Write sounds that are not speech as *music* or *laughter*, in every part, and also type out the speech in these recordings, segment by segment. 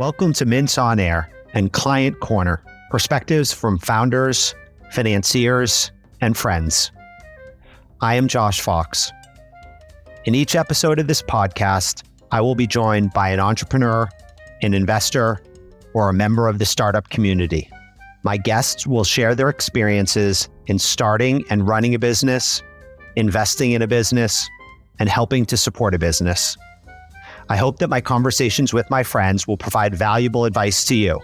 Welcome to Mintz on Air and Client Corner perspectives from founders, financiers, and friends. I am Josh Fox. In each episode of this podcast, I will be joined by an entrepreneur, an investor, or a member of the startup community. My guests will share their experiences in starting and running a business, investing in a business, and helping to support a business. I hope that my conversations with my friends will provide valuable advice to you,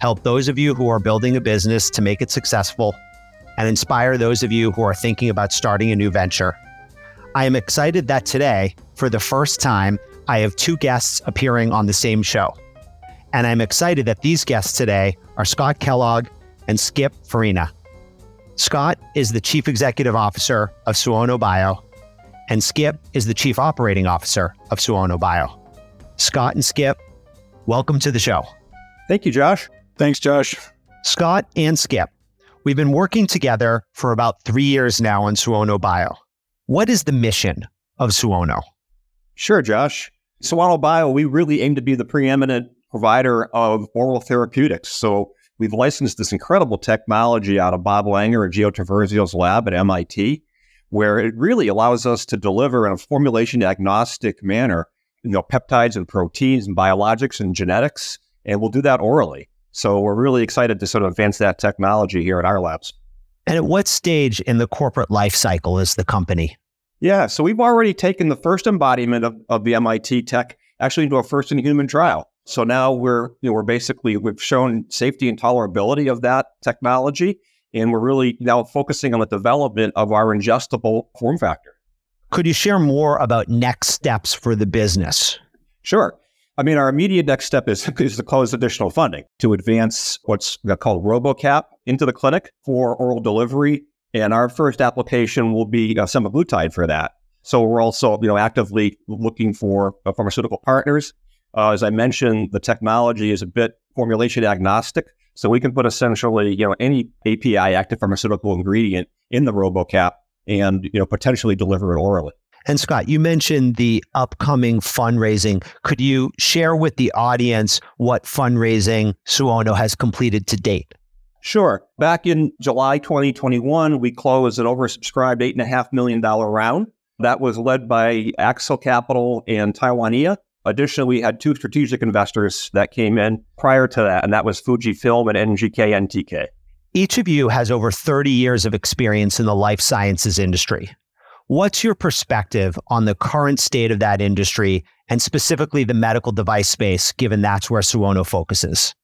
help those of you who are building a business to make it successful, and inspire those of you who are thinking about starting a new venture. I am excited that today, for the first time, I have two guests appearing on the same show. And I'm excited that these guests today are Scott Kellogg and Skip Farinha. Scott is the Chief Executive Officer of Suono Bio, and Skip is the Chief Operating Officer of Suono Bio. Scott and Skip, welcome to the show. Thank you, Josh. Thanks, Josh. Scott and Skip, we've been working together for about three years now on Suono Bio. What is the mission of Suono? Sure, Josh. Suono Bio, we really aim to be the preeminent provider of oral therapeutics. So we've licensed this incredible technology out of Bob Langer and Gio Traverso's lab at MIT where it really allows us to deliver in a formulation agnostic manner, you know, peptides and proteins and biologics and genetics, and we'll do that orally. So we're really excited to sort of advance that technology here at our labs. And at what stage in the corporate life cycle is the company? Yeah, so we've already taken the first embodiment of, of the MIT tech actually into a first in human trial. So now we're you know, we're basically we've shown safety and tolerability of that technology, and we're really now focusing on the development of our ingestible form factor. Could you share more about next steps for the business? Sure. I mean, our immediate next step is, *laughs* is to close additional funding to advance what's called RoboCap into the clinic for oral delivery. And our first application will be uh, semaglutide for that. So we're also, you know, actively looking for uh, pharmaceutical partners. Uh, as I mentioned, the technology is a bit formulation agnostic. So we can put essentially, you know, any API active pharmaceutical ingredient in the RoboCap and, you know, potentially deliver it orally. And Scott, you mentioned the upcoming fundraising. Could you share with the audience what fundraising Suono has completed to date? Sure. Back in July 2021, we closed an oversubscribed $8.5 million round. That was led by Axel Capital and Taiwania. Additionally, we had two strategic investors that came in prior to that, and that was Fujifilm and NGK NTK. Each of you has over 30 years of experience in the life sciences industry. What's your perspective on the current state of that industry and specifically the medical device space, given that's where Suono focuses?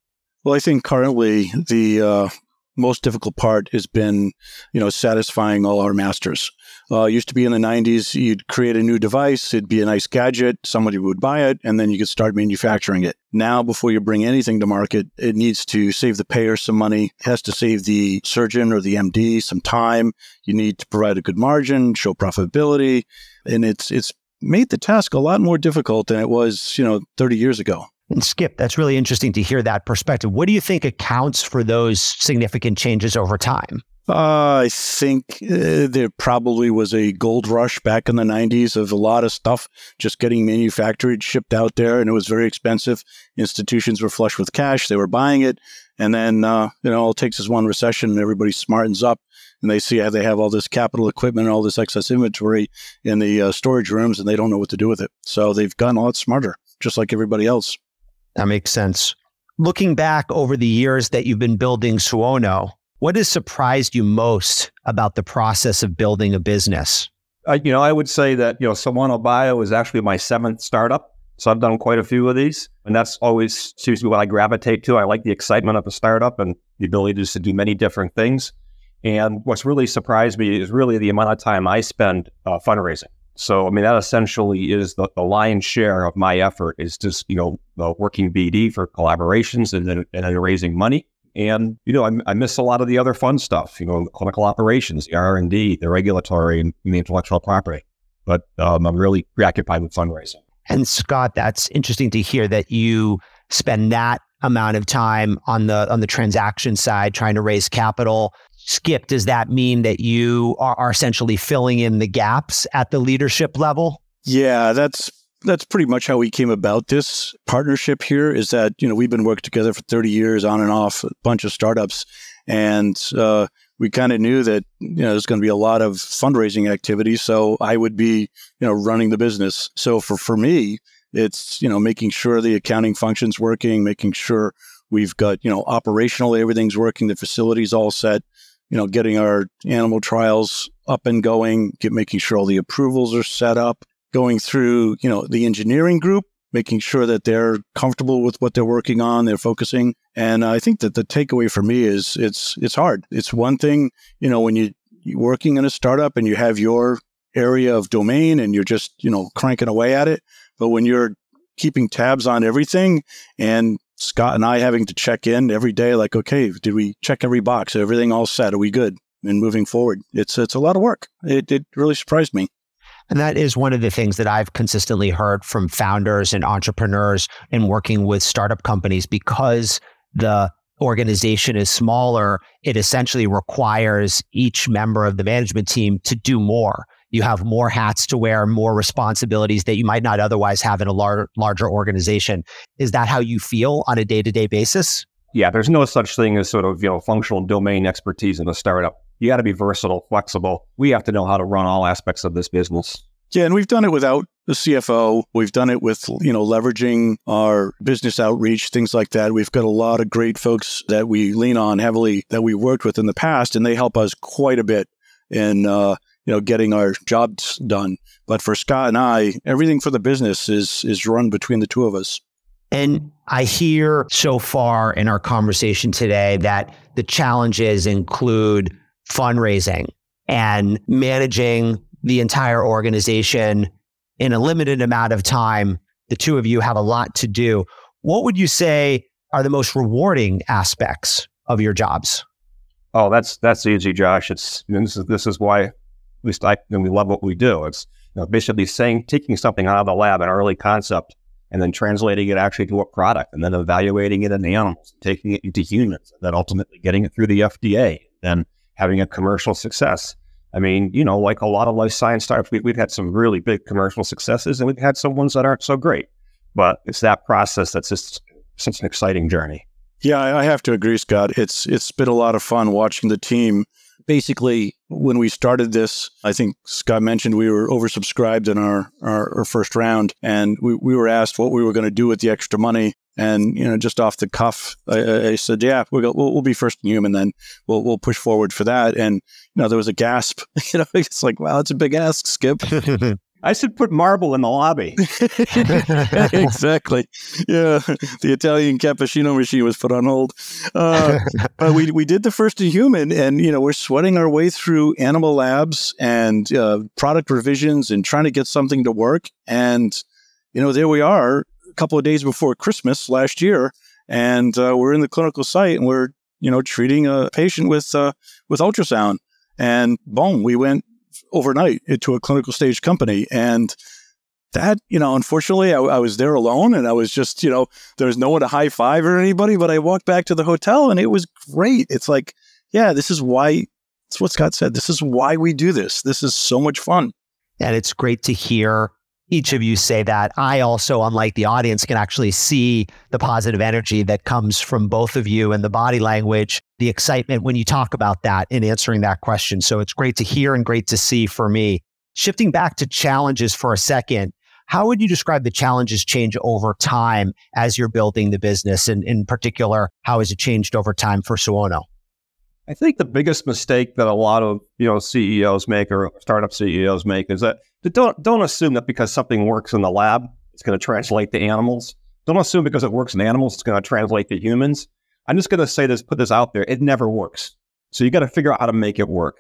Well, I think currently the uh, most difficult part has been, you know, satisfying all our masters. Uh, used to be in the 90s, you'd create a new device, it'd be a nice gadget, somebody would buy it, and then you could start manufacturing it. Now, before you bring anything to market, it needs to save the payer some money, it has to save the surgeon or the MD some time. You need to provide a good margin, show profitability, and it's it's made the task a lot more difficult than it was, you know, 30 years ago. And Skip, that's really interesting to hear that perspective. What do you think accounts for those significant changes over time? Uh, I think uh, there probably was a gold rush back in the 90s of a lot of stuff just getting manufactured, shipped out there, and it was very expensive. Institutions were flush with cash, they were buying it. And then, uh, you know, all it takes is one recession and everybody smartens up and they see how they have all this capital equipment and all this excess inventory in the uh, storage rooms and they don't know what to do with it. So they've gotten a lot smarter, just like everybody else. That makes sense. Looking back over the years that you've been building Suono, what has surprised you most about the process of building a business? Uh, you know, I would say that, you know, Suono Bio is actually my seventh startup. So I've done quite a few of these. And that's always seems to be what I gravitate to. I like the excitement of a startup and the ability just to do many different things. And what's really surprised me is really the amount of time I spend uh, fundraising. So, I mean, that essentially is the, the lion's share of my effort is just, you know, uh, working BD for collaborations and then, and then raising money. And you know, I, I, miss a lot of the other fun stuff. You know, clinical operations, the R and D, the regulatory, and the intellectual property. But um, I'm really preoccupied with fundraising. And Scott, that's interesting to hear that you spend that amount of time on the on the transaction side trying to raise capital. Skip, does that mean that you are, are essentially filling in the gaps at the leadership level? Yeah, that's that's pretty much how we came about this partnership here is that, you know, we've been working together for 30 years on and off a bunch of startups. And uh, we kind of knew that, you know, there's going to be a lot of fundraising activity. So I would be, you know, running the business. So for, for me, it's, you know, making sure the accounting function's working, making sure we've got, you know, operationally everything's working, the facility's all set, you know, getting our animal trials up and going, get making sure all the approvals are set up, going through, you know, the engineering group, making sure that they're comfortable with what they're working on, they're focusing. And I think that the takeaway for me is it's it's hard. It's one thing, you know, when you you're working in a startup and you have your area of domain and you're just, you know, cranking away at it. But when you're keeping tabs on everything and Scott and I having to check in every day, like, okay, did we check every box? Everything all set? Are we good? And moving forward, it's it's a lot of work. It it really surprised me. And that is one of the things that I've consistently heard from founders and entrepreneurs in working with startup companies because the organization is smaller, it essentially requires each member of the management team to do more. You have more hats to wear, more responsibilities that you might not otherwise have in a lar- larger organization. Is that how you feel on a day to day basis? Yeah, there's no such thing as sort of, you know, functional domain expertise in a startup. You got to be versatile, flexible. We have to know how to run all aspects of this business. Yeah, and we've done it without the CFO. We've done it with, you know, leveraging our business outreach, things like that. We've got a lot of great folks that we lean on heavily that we worked with in the past, and they help us quite a bit in, uh, you know, getting our jobs done. But for Scott and I, everything for the business is is run between the two of us. And I hear so far in our conversation today that the challenges include fundraising and managing the entire organization in a limited amount of time. The two of you have a lot to do. What would you say are the most rewarding aspects of your jobs? Oh, that's that's easy, Josh. It's this is this is why I and we love what we do. It's you know, basically saying taking something out of the lab, an early concept, and then translating it actually to a product, and then evaluating it in the animals, taking it into humans, and then ultimately getting it through the FDA, then having a commercial success. I mean, you know, like a lot of life science startups, we, have had some really big commercial successes, and we've had some ones that aren't so great. But it's that process that's just such an exciting journey. Yeah, I have to agree, Scott. It's it's been a lot of fun watching the team basically when we started this i think scott mentioned we were oversubscribed in our, our, our first round and we, we were asked what we were going to do with the extra money and you know just off the cuff i, I said yeah we'll, we'll, be first in human then we'll, we'll push forward for that and you know there was a gasp *laughs* you know it's like wow it's a big ask skip *laughs* I said put marble in the lobby. *laughs* exactly. Yeah. The Italian cappuccino machine was put on hold. Uh, but we, we did the first in human, and, you know, we're sweating our way through animal labs and uh, product revisions and trying to get something to work. And, you know, there we are a couple of days before Christmas last year. And uh, we're in the clinical site and we're, you know, treating a patient with, uh, with ultrasound. And boom, we went overnight into a clinical stage company. And that, you know, unfortunately, I, I, was there alone and I was just, you know, there was no one to high five or anybody, but I walked back to the hotel and it was great. It's like, yeah, this is why, it's what Scott said. This is why we do this. This is so much fun. And it's great to hear each of you say that. I also, unlike the audience, can actually see the positive energy that comes from both of you and the body language, the excitement when you talk about that in answering that question. So it's great to hear and great to see for me. Shifting back to challenges for a second, how would you describe the challenges change over time as you're building the business? And in particular, how has it changed over time for Suono? I think the biggest mistake that a lot of you know CEOs make or startup CEOs make is that don't don't assume that because something works in the lab, it's going to translate to animals. Don't assume because it works in animals, it's going to translate to humans. I'm just going to say this, put this out there. It never works. So you got to figure out how to make it work.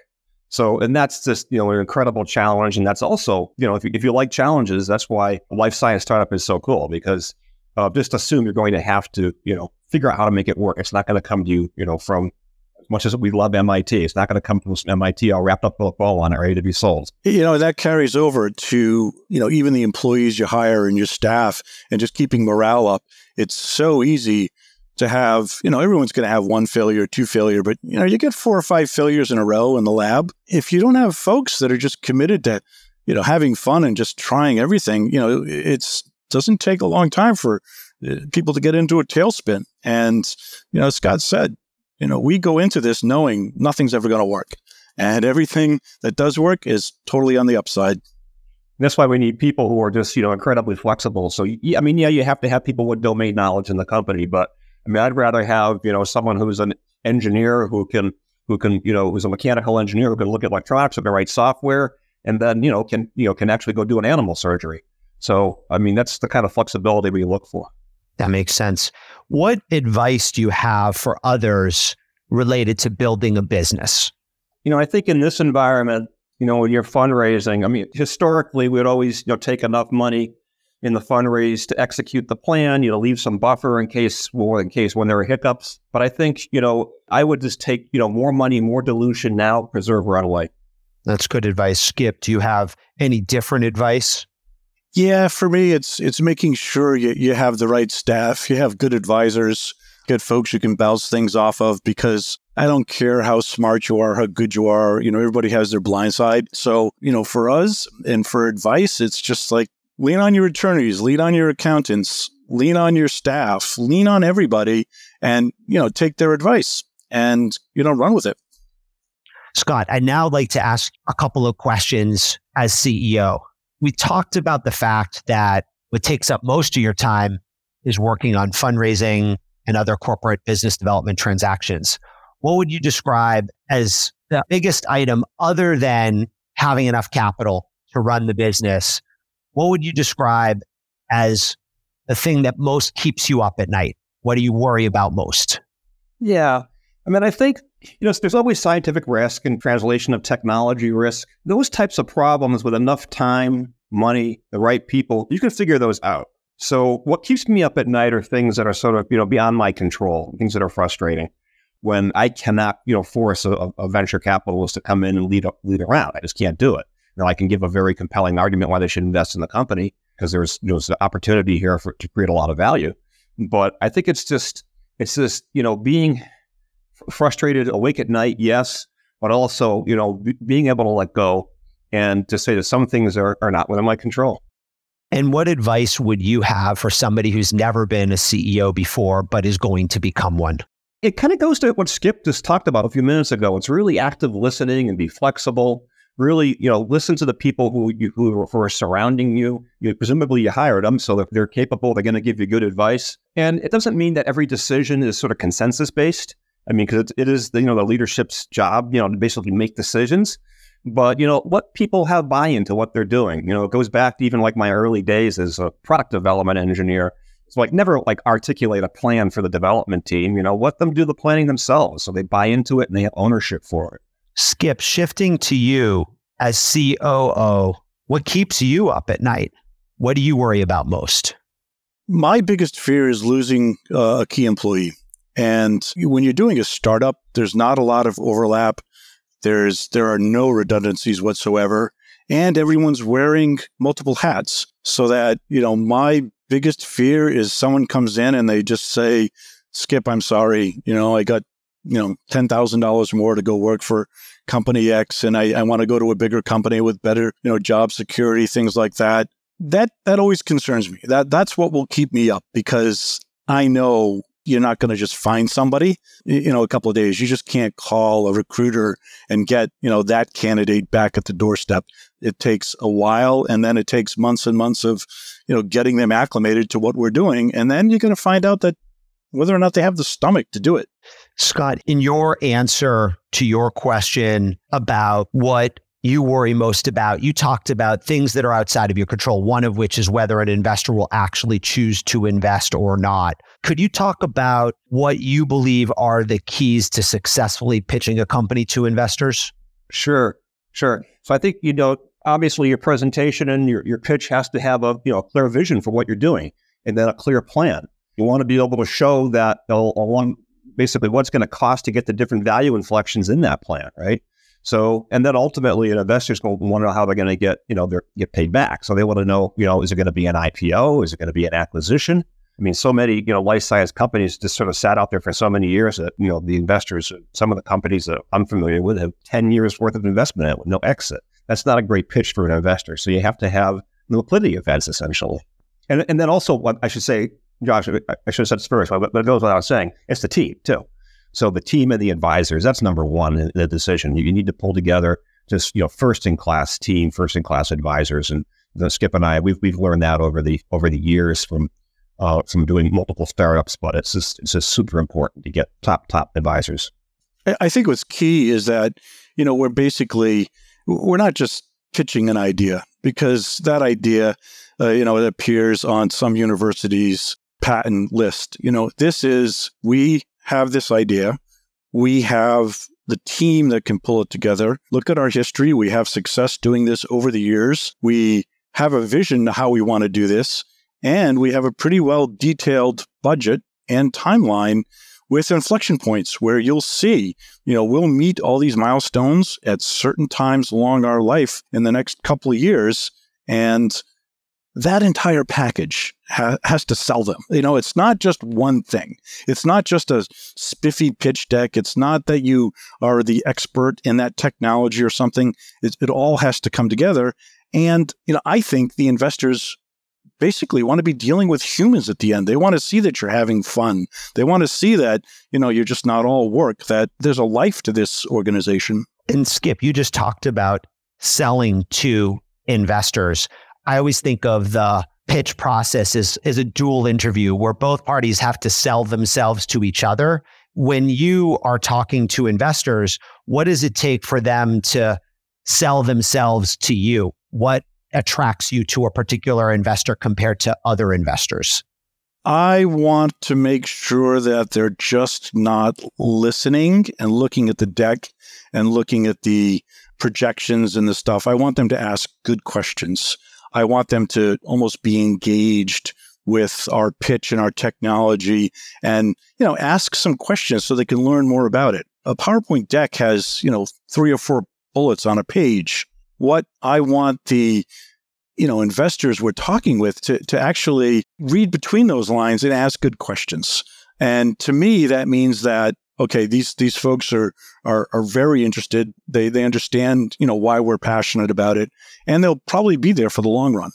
So, and that's just, you know, an incredible challenge. And that's also, you know, if you, if you like challenges, that's why a life science startup is so cool because uh, just assume you're going to have to, you know, figure out how to make it work. It's not going to come to you, you know, from much as we love MIT. It's not going to come from MIT all wrapped up with a ball on it, ready to be sold. You know, that carries over to, you know, even the employees you hire and your staff and just keeping morale up. It's so easy to have, you know, everyone's going to have one failure, two failure, but, you know, you get four or five failures in a row in the lab. If you don't have folks that are just committed to you know, having fun and just trying everything, you know, it's doesn't take a long time for uh, people to get into a tailspin. And, you know, Scott said, you know, we go into this knowing nothing's ever going to work. And everything that does work is totally on the upside. That's why we need people who are just, you know, incredibly flexible. So, I mean, yeah, you have to have people with domain knowledge in the company, but I mean, I'd rather have, you know, someone who's an engineer who can, who can, you know, who's a mechanical engineer who can look at electronics, who can write software, and then, you know, can, you know, can actually go do an animal surgery. So, I mean, that's the kind of flexibility we look for. That makes sense. What advice do you have for others related to building a business? You know, I think in this environment, you know, when you're fundraising, I mean, historically, we'd always, you know, take enough money in the fundraise to execute the plan, you know, leave some buffer in case, well, in case when there are hiccups. But I think, you know, I would just take, you know, more money, more dilution now, preserve runway. That's good advice. Skip, do you have any different advice? Yeah, for me, it's it's making sure you, you have the right staff, you have good advisors, good folks you can bounce things off of because I don't care how smart you are, how good you are. You know, everybody has their blind side. So, you know, for us and for advice, it's just like lean on your attorneys, lean on your accountants, lean on your staff, lean on everybody and, you know, take their advice and, you know, run with it. Scott, I'd now like to ask a couple of questions as CEO we talked about the fact that what takes up most of your time is working on fundraising and other corporate business development transactions. What would you describe as the biggest item other than having enough capital to run the business? What would you describe as the thing that most keeps you up at night? What do you worry about most? Yeah. I mean, I think you know, there's always scientific risk and translation of technology risk. Those types of problems with enough time, money, the right people, you can figure those out. So what keeps me up at night are things that are sort of, you know, beyond my control, things that are frustrating when I cannot, you know, force a, a venture capitalist to come in and lead lead around. I just can't do it. You know, I can give a very compelling argument why they should invest in the company because there's, you know, there's an opportunity here for to create a lot of value. But I think it's just it's just, you know, being frustrated, awake at night, yes, but also, you know, b- being able to let go and to say that some things are, are not within my control. And what advice would you have for somebody who's never been a CEO before, but is going to become one? It kind of goes to what Skip just talked about a few minutes ago. It's really active listening and be flexible. Really, you know, listen to the people who you, who are surrounding you. You presumably you hired them, so if they're capable, they're going to give you good advice. And it doesn't mean that every decision is sort of consensus based. I mean, because it, it is the, you know the leadership's job, you know, to basically make decisions. But you know what people have buy-in to what they're doing. You know, it goes back to even like my early days as a product development engineer. It's like never like articulate a plan for the development team. You know, let them do the planning themselves, so they buy into it and they have ownership for it. Skip, shifting to you as COO, what keeps you up at night? What do you worry about most? My biggest fear is losing uh, a key employee. And when you're doing a startup, there's not a lot of overlap. There's there are no redundancies whatsoever, and everyone's wearing multiple hats. So that you know, my biggest fear is someone comes in and they just say, "Skip, I'm sorry. You know, I got you know ten thousand dollars more to go work for company X, and I, I want to go to a bigger company with better you know job security, things like that." That that always concerns me. That that's what will keep me up because I know you're not going to just find somebody, you know, a couple of days. You just can't call a recruiter and get, you know, that candidate back at the doorstep. It takes a while and then it takes months and months of, you know, getting them acclimated to what we're doing. And then you're going to find out that whether or not they have the stomach to do it. Scott, in your answer to your question about what you worry most about. You talked about things that are outside of your control, one of which is whether an investor will actually choose to invest or not. Could you talk about what you believe are the keys to successfully pitching a company to investors? Sure, sure. So I think, you know, obviously your presentation and your, your pitch has to have a, you know, a clear vision for what you're doing and then a clear plan. You want to be able to show that along basically what's going to cost to get the different value inflections in that plan, right? So, and then ultimately, an investor's going to want to know how they're going to get, you know, their get paid back. So they want to know, you know, is it going to be an IPO? Is it going to be an acquisition? I mean, so many, you know, life science companies just sort of sat out there for so many years that, you know, the investors, some of the companies that I'm familiar with have 10 years worth of investment in it with no exit. that's not a great pitch for an investor. So you have to have liquidity events essentially. And, and then also, what I should say, Josh, I should have said this first, but, but it goes without saying, it's the team too. So the team and the advisors, that's number one in the decision. You, need to pull together just, you know, first in class team, first in class advisors. And the Skip and I, we've, we've learned that over the, over the years from, uh, from doing multiple startups, but it's just, it's just super important to get top, top advisors. I think what's key is that, you know, we're basically, we're not just pitching an idea because that idea, uh, you know, it appears on some universities' patent list. You know, this is, we have this idea. We have the team that can pull it together. Look at our history. We have success doing this over the years. We have a vision of how we want to do this. And we have a pretty well detailed budget and timeline with inflection points where you'll see, you know, we'll meet all these milestones at certain times along our life in the next couple of years. And that entire package ha- has to sell them. You know, it's not just one thing. It's not just a spiffy pitch deck. It's not that you are the expert in that technology or something. It, it all has to come together. And, you know, I think the investors basically want to be dealing with humans at the end. They want to see that you're having fun. They want to see that, you know, you're just not all work, that there's a life to this organization. And Skip, you just talked about selling to investors. I always think of the pitch process is, as a dual interview where both parties have to sell themselves to each other. When you are talking to investors, what does it take for them to sell themselves to you? What attracts you to a particular investor compared to other investors? I want to make sure that they're just not listening and looking at the deck and looking at the projections and the stuff. I want them to ask good questions. I want them to almost be engaged with our pitch and our technology and, you know, ask some questions so they can learn more about it. A PowerPoint deck has, you know, three or four bullets on a page. What I want the you know investors we're talking with to, to actually read between those lines and ask good questions and to me that means that okay these these folks are are are very interested. They they understand you know why we're passionate about it and they'll probably be there for the long run.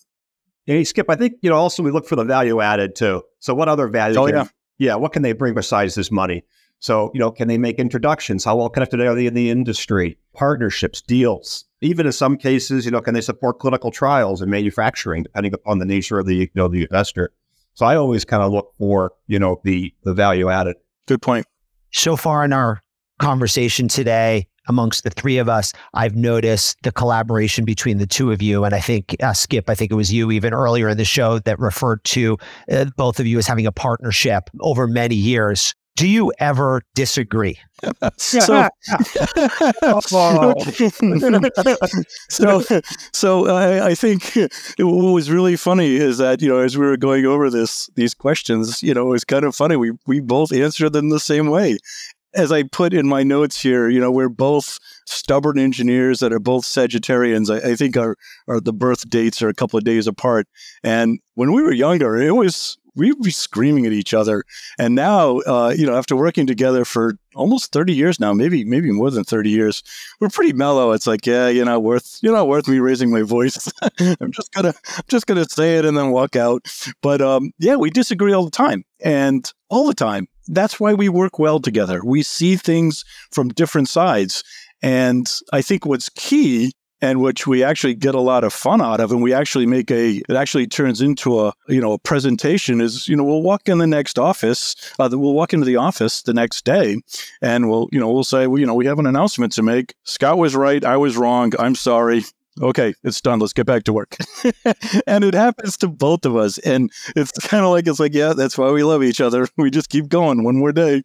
Hey skip i think you know also we look for the value added too. So what other value oh, can, yeah. yeah what can they bring besides this money? So you know can they make introductions? How well connected are they in the industry? Partnerships deals. Even in some cases you know can they support clinical trials and manufacturing depending upon the nature of the you know the investor? So i always kind of look for you know the the value added. Good point so far in our conversation today, amongst the three of us, I've noticed the collaboration between the two of you. And I think, uh, Skip, I think it was you even earlier in the show that referred to uh, both of you as having a partnership over many years. Do you ever disagree? so, *laughs* so, so I, I think what was really funny is that you know as we were going over this these questions, you know, it was kind of funny. We we both answered them the same way. As I put in my notes here, you know, we're both stubborn engineers that are both Sagittarians. I, I think our, our the birth dates are a couple of days apart. And when we were younger, it was we'd be screaming at each other. And now, uh, you know, after working together for almost 30 years now, maybe maybe more than 30 years, we're pretty mellow. It's like, yeah, you're not worth you're not worth me raising my voice. *laughs* I'm just gonna I'm just gonna say it and then walk out. But um, yeah, we disagree all the time and all the time. That's why we work well together. We see things from different sides. And I think what's key and which we actually get a lot of fun out of and we actually make a it actually turns into a you know a presentation is you know we'll walk in the next office uh, we'll walk into the office the next day and we'll you know we'll say well you know we have an announcement to make scott was right i was wrong i'm sorry okay it's done let's get back to work *laughs* and it happens to both of us and it's kind of like it's like yeah that's why we love each other *laughs* we just keep going one more day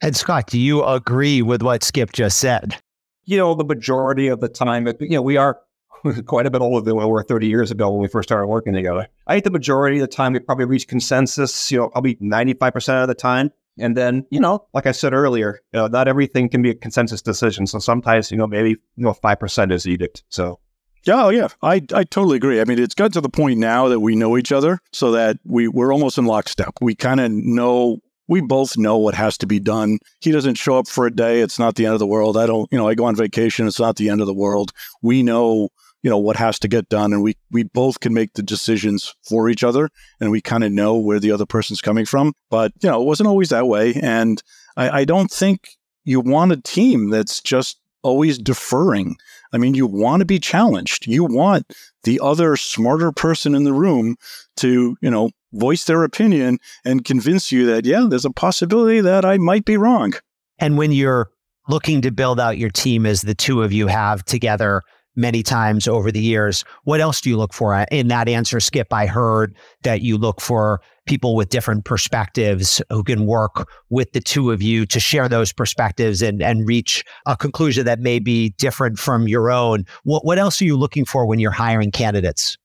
and scott do you agree with what skip just said you know, the majority of the time, you know, we are *laughs* quite a bit older than we were 30 years ago when we first started working together. I think the majority of the time we probably reach consensus, you know, probably 95% of the time. And then, you know, like I said earlier, you know, not everything can be a consensus decision. So sometimes, you know, maybe, you know, 5% is edict. So Oh yeah, I, I totally agree. I mean, it's got to the point now that we know each other, so that we we're almost in lockstep. We kind of know we both know what has to be done. He doesn't show up for a day. It's not the end of the world. I don't, you know, I go on vacation. It's not the end of the world. We know, you know, what has to get done and we, we both can make the decisions for each other and we kind of know where the other person's coming from. But, you know, it wasn't always that way. And I, I don't think you want a team that's just always deferring. I mean, you want to be challenged. You want the other smarter person in the room to, you know, voice their opinion and convince you that, yeah, there's a possibility that I might be wrong. And when you're looking to build out your team as the two of you have together many times over the years, what else do you look for in that answer, Skip? I heard that you look for people with different perspectives who can work with the two of you to share those perspectives and, and reach a conclusion that may be different from your own. What, what else are you looking for when you're hiring candidates?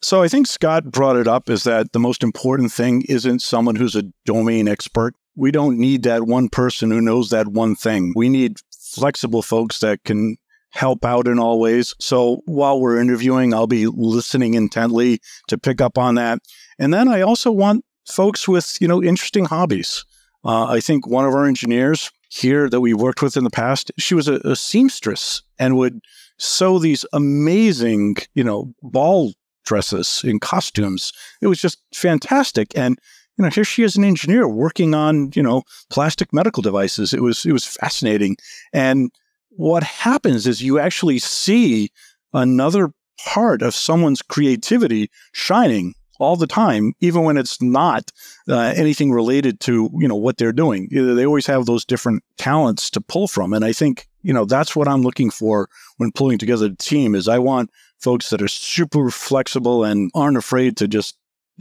So I think Scott brought it up is that the most important thing isn't someone who's a domain expert. We don't need that one person who knows that one thing. We need flexible folks that can help out in all ways. So while we're interviewing, I'll be listening intently to pick up on that. And then I also want folks with, you know, interesting hobbies. Uh, I think one of our engineers here that we worked with in the past, she was a, a seamstress and would sew these amazing, you know, ball dresses in costumes. It was just fantastic. And you know, here she is an engineer working on, you know, plastic medical devices. It was it was fascinating. And what happens is you actually see another part of someone's creativity shining all the time, even when it's not uh, anything related to you know what they're doing. They always have those different talents to pull from, and I think you know that's what I'm looking for when pulling together a team. Is I want folks that are super flexible and aren't afraid to just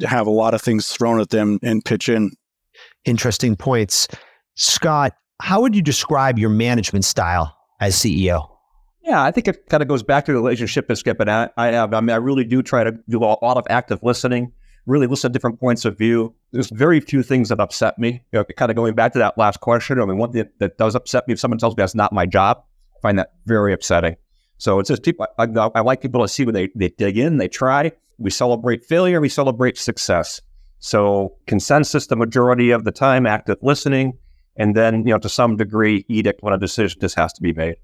have a lot of things thrown at them and pitch in. Interesting points. Scott, how would you describe your management style as CEO? Yeah, I think it kind of goes back to the relationship that Skip and I, I have. I mean, I really do try to do a lot of active listening, really listen to different points of view. There's very few things that upset me. You know, kind of going back to that last question, I mean, one thing that does upset me if someone tells me that's not my job, I find that very upsetting. So it's just people, I, I like people to see when they, they dig in, they try. We celebrate failure, we celebrate success. So consensus the majority of the time, active listening, and then, you know, to some degree, edict when a decision just has to be made.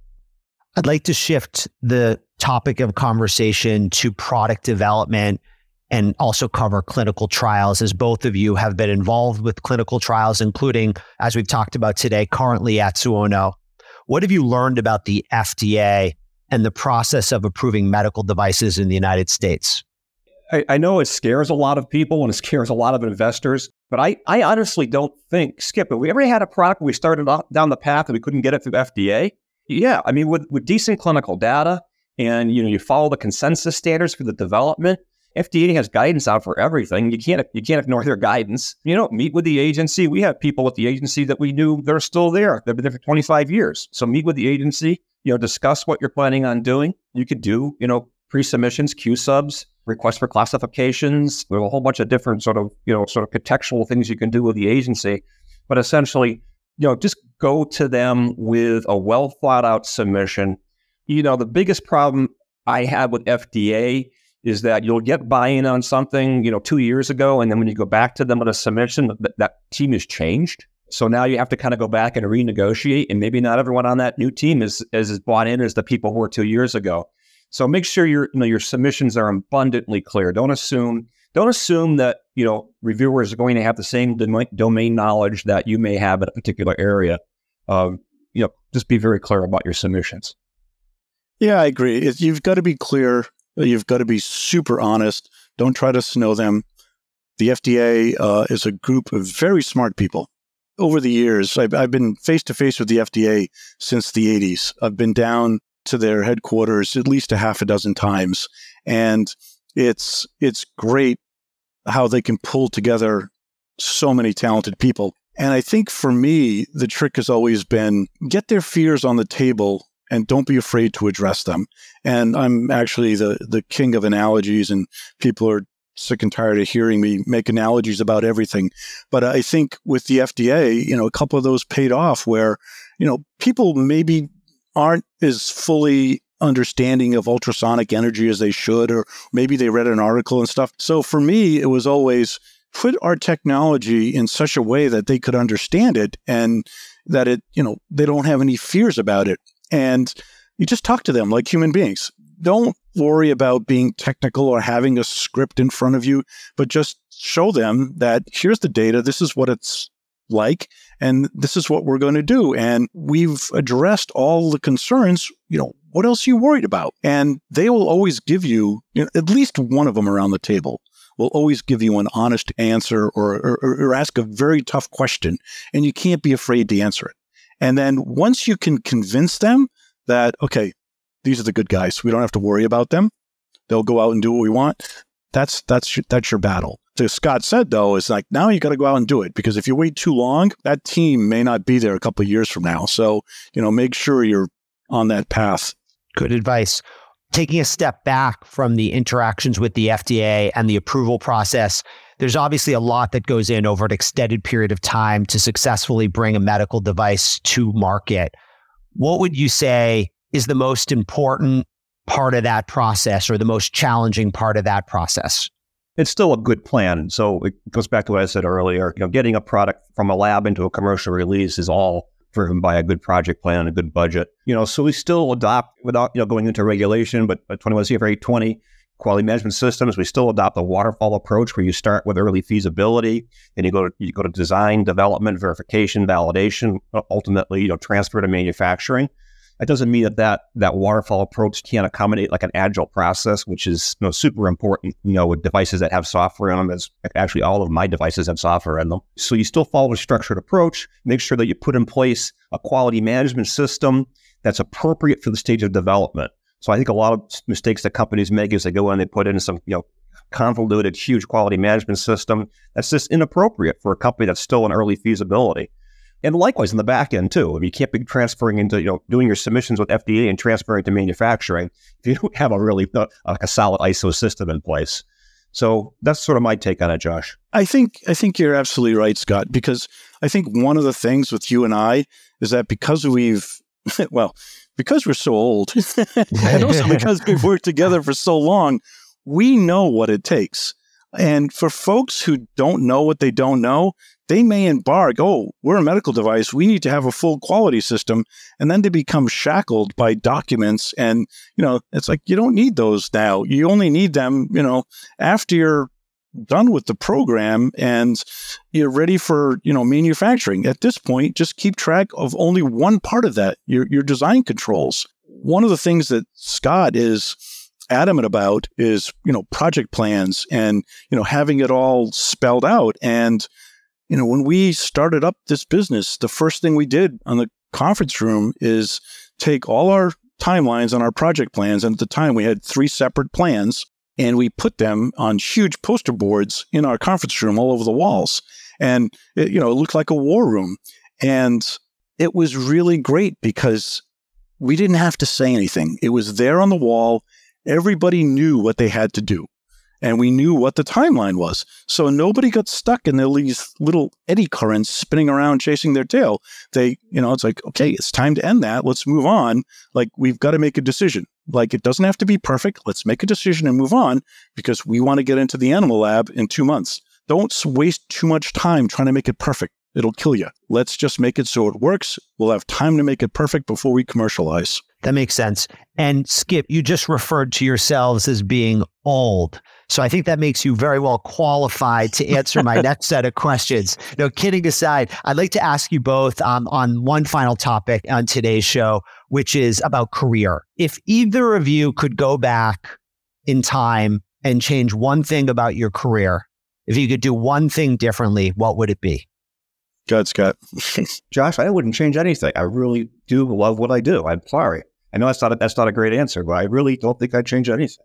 I'd like to shift the topic of conversation to product development and also cover clinical trials, as both of you have been involved with clinical trials, including, as we've talked about today, currently at Suono. What have you learned about the FDA and the process of approving medical devices in the United States? I, I, know it scares a lot of people and it scares a lot of investors, but I, I honestly don't think, Skip, if we ever had a product we started down the path and we couldn't get it through FDA, yeah, I mean, with, with decent clinical data and you know you follow the consensus standards for the development, FDA has guidance out for everything. You can't you can't ignore their guidance. You know, meet with the agency. We have people with the agency that we knew they're still there. They've been there for 25 years. So meet with the agency, you know, discuss what you're planning on doing. You could do, you know, pre-submissions, Q subs, requests for classifications. There's a whole bunch of different sort of, you know, sort of contextual things you can do with the agency. But essentially, you know, just go to them with a well thought out submission. You know, the biggest problem I have with FDA is that you'll get buy-in on something, you know, two years ago, and then when you go back to them with a submission, that, that team has changed. So now you have to kind of go back and renegotiate, and maybe not everyone on that new team is is as bought in as the people who were two years ago. So make sure your you know your submissions are abundantly clear. Don't assume don't assume that you know reviewers are going to have the same domain knowledge that you may have in a particular area. Uh, you know, just be very clear about your submissions. Yeah, I agree. You've got to be clear. You've got to be super honest. Don't try to snow them. The FDA uh, is a group of very smart people over the years, I've, I've been face to face with the FDA since the 80s. I've been down to their headquarters at least a half a dozen times, and it's it's great how they can pull together so many talented people. And I think for me, the trick has always been get their fears on the table and don't be afraid to address them. And I'm actually the the king of analogies, and people are sick and tired of hearing me make analogies about everything. But I think with the FDA, you know, a couple of those paid off where, you know, people maybe aren't as fully understanding of ultrasonic energy as they should, or maybe they read an article and stuff. So for me, it was always put our technology in such a way that they could understand it and that it, you know, they don't have any fears about it. And you just talk to them like human beings. Don't worry about being technical or having a script in front of you, but just show them that here's the data, this is what it's like, and this is what we're going to do. And we've addressed all the concerns. You know, what else are you worried about? And they will always give you, you know, at least one of them around the table will always give you an honest answer or, or, or ask a very tough question, and you can't be afraid to answer it. And then once you can convince them that, okay, these are the good guys, we don't have to worry about them, they'll go out and do what we want. That's that's that's your battle. So Scott said though is like now you got to go out and do it because if you wait too long, that team may not be there a couple of years from now. So you know, make sure you're on that path. Good advice taking a step back from the interactions with the FDA and the approval process, there's obviously a lot that goes in over an extended period of time to successfully bring a medical device to market. What would you say is the most important part of that process or the most challenging part of that process? It's still a good plan. So it goes back to what I said earlier. You know, getting a product from a lab into a commercial release is all driven by a good project plan and a good budget. You know, so we still adopt without you know going into regulation, but, but 21 CFR 820 quality management systems, we still adopt a waterfall approach where you start with early feasibility, then you go to you go to design, development, verification, validation, ultimately you know transfer to manufacturing. That doesn't mean that, that that waterfall approach can't accommodate like an agile process, which is you know, super important, you know, with devices that have software in them. As actually all of my devices have software in them. So you still follow a structured approach. Make sure that you put in place a quality management system that's appropriate for the stage of development. So I think a lot of mistakes that companies make is they go in and they put in some, you know, convoluted, huge quality management system that's just inappropriate for a company that's still in early feasibility. And likewise in the back end too. If you can't be transferring into you know doing your submissions with FDA and transferring to manufacturing *laughs* if you don't have a really uh, like a solid ISO system in place. So that's sort of my take on it, Josh. I think I think you're absolutely right, Scott. Because I think one of the things with you and I is that because we've *laughs* well because we're so old, *laughs* and also because we've worked together for so long, we know what it takes. And for folks who don't know what they don't know, they may embark, oh, we're a medical device. We need to have a full quality system. And then they become shackled by documents. And, you know, it's like, you don't need those now. You only need them, you know, after you're done with the program and you're ready for, you know, manufacturing. At this point, just keep track of only one part of that, your, your design controls. One of the things that Scott is adamant about is, you know, project plans and, you know, having it all spelled out. And, you know, when we started up this business, the first thing we did on the conference room is take all our timelines on our project plans. And at the time, we had three separate plans, and we put them on huge poster boards in our conference room all over the walls. And, it, you know, it looked like a war room. And it was really great because we didn't have to say anything. It was there on the wall. Everybody knew what they had to do and we knew what the timeline was. So nobody got stuck in these little eddy currents spinning around chasing their tail. They, you know, it's like, okay, it's time to end that. Let's move on. Like, we've got to make a decision. Like, it doesn't have to be perfect. Let's make a decision and move on because we want to get into the animal lab in two months. Don't waste too much time trying to make it perfect. It'll kill you. Let's just make it so it works. We'll have time to make it perfect before we commercialize. That makes sense. And Skip, you just referred to yourselves as being old. So I think that makes you very well qualified to answer my *laughs* next set of questions. No, kidding aside, I'd like to ask you both um, on one final topic on today's show, which is about career. If either of you could go back in time and change one thing about your career, if you could do one thing differently, what would it be? Good, Scott. *laughs* Josh, I wouldn't change anything. I really do love what I do. I'm sorry. I know that's not a, that's not a great answer, but I really don't think I'd change anything.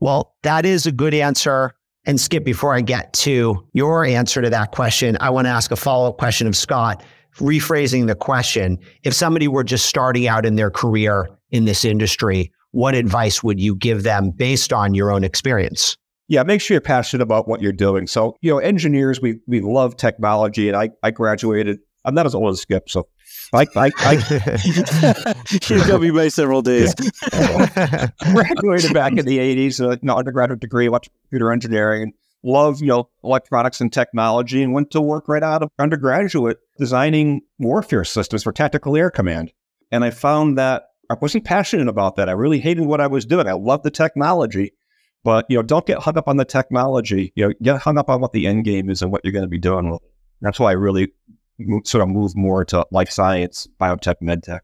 Well, that is a good answer. And Skip, before I get to your answer to that question, I want to ask a follow up question of Scott, rephrasing the question. If somebody were just starting out in their career in this industry, what advice would you give them based on your own experience? Yeah, make sure you're passionate about what you're doing. So, you know, engineers, we we love technology, and I I graduated. I'm not as old as Skip, so I, I, I you got me by several days. *laughs* graduated back in the 80s, uh, an undergraduate degree, electrical computer engineering. love you know, electronics and technology and went to work right out of undergraduate designing warfare systems for tactical air command. And I found that I wasn't passionate about that. I really hated what I was doing. I loved the technology, but you know, don't get hung up on the technology. You know, get hung up on what the end game is and what you're going to be doing. That's why I really sort of moved more to life science, biotech, medtech.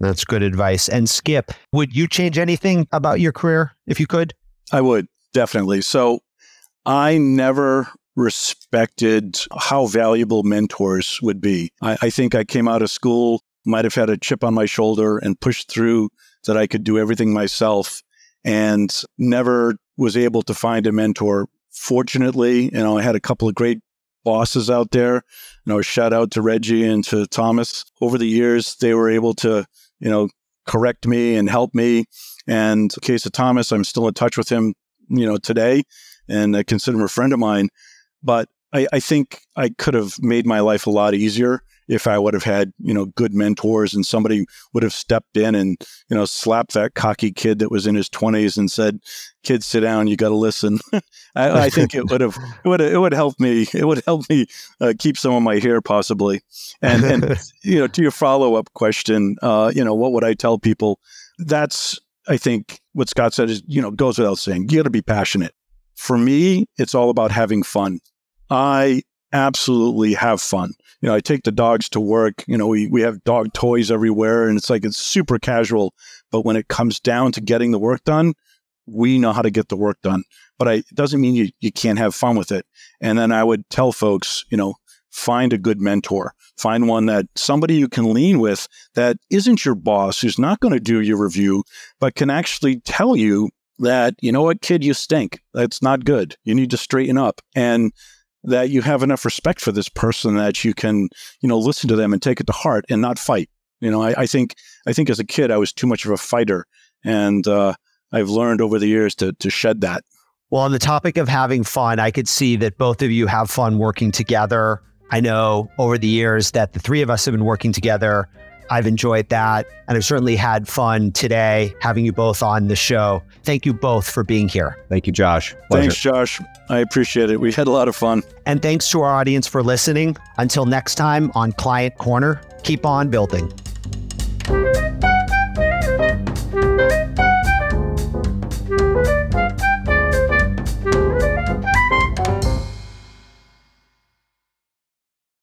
That's good advice. And Skip, would you change anything about your career if you could? I would definitely. So I never respected how valuable mentors would be. I, I, think I came out of school, might have had a chip on my shoulder and pushed through that I could do everything myself and never was able to find a mentor. Fortunately, you know, I had a couple of great bosses out there. You know, shout out to Reggie and to Thomas. Over the years, they were able to, you know, correct me and help me. And case of Thomas, I'm still in touch with him, you know, today and I consider him a friend of mine. But I, I think I could have made my life a lot easier if I would have had, you know, good mentors and somebody would have stepped in and, you know, slapped that cocky kid that was in his twenties and said, "Kid, sit down. You got to listen." *laughs* I, I, think it would have, it would, it would help me. It would help me uh, keep some of my hair, possibly. And, and *laughs* you know, to your follow up question, uh, you know, what would I tell people? That's, I think, what Scott said is, you know, goes without saying. You got to be passionate. For me, it's all about having fun. I absolutely have fun. You know, I take the dogs to work. You know, we, we have dog toys everywhere and it's like it's super casual. But when it comes down to getting the work done, we know how to get the work done. But I, it doesn't mean you, you can't have fun with it. And then I would tell folks, you know, find a good mentor. Find one that somebody you can lean with that isn't your boss, who's not going to do your review, but can actually tell you that, you know what, kid, you stink. That's not good. You need to straighten up. And that you have enough respect for this person that you can, you know, listen to them and take it to heart and not fight. You know, I, I think I think as a kid I was too much of a fighter, and uh, I've learned over the years to to shed that. Well, on the topic of having fun, I could see that both of you have fun working together. I know over the years that the three of us have been working together I've enjoyed that. And I've certainly had fun today having you both on the show. Thank you both for being here. Thank you, Josh. Pleasure. Thanks, Josh. I appreciate it. We had a lot of fun. And thanks to our audience for listening. Until next time on Client Corner, keep on building.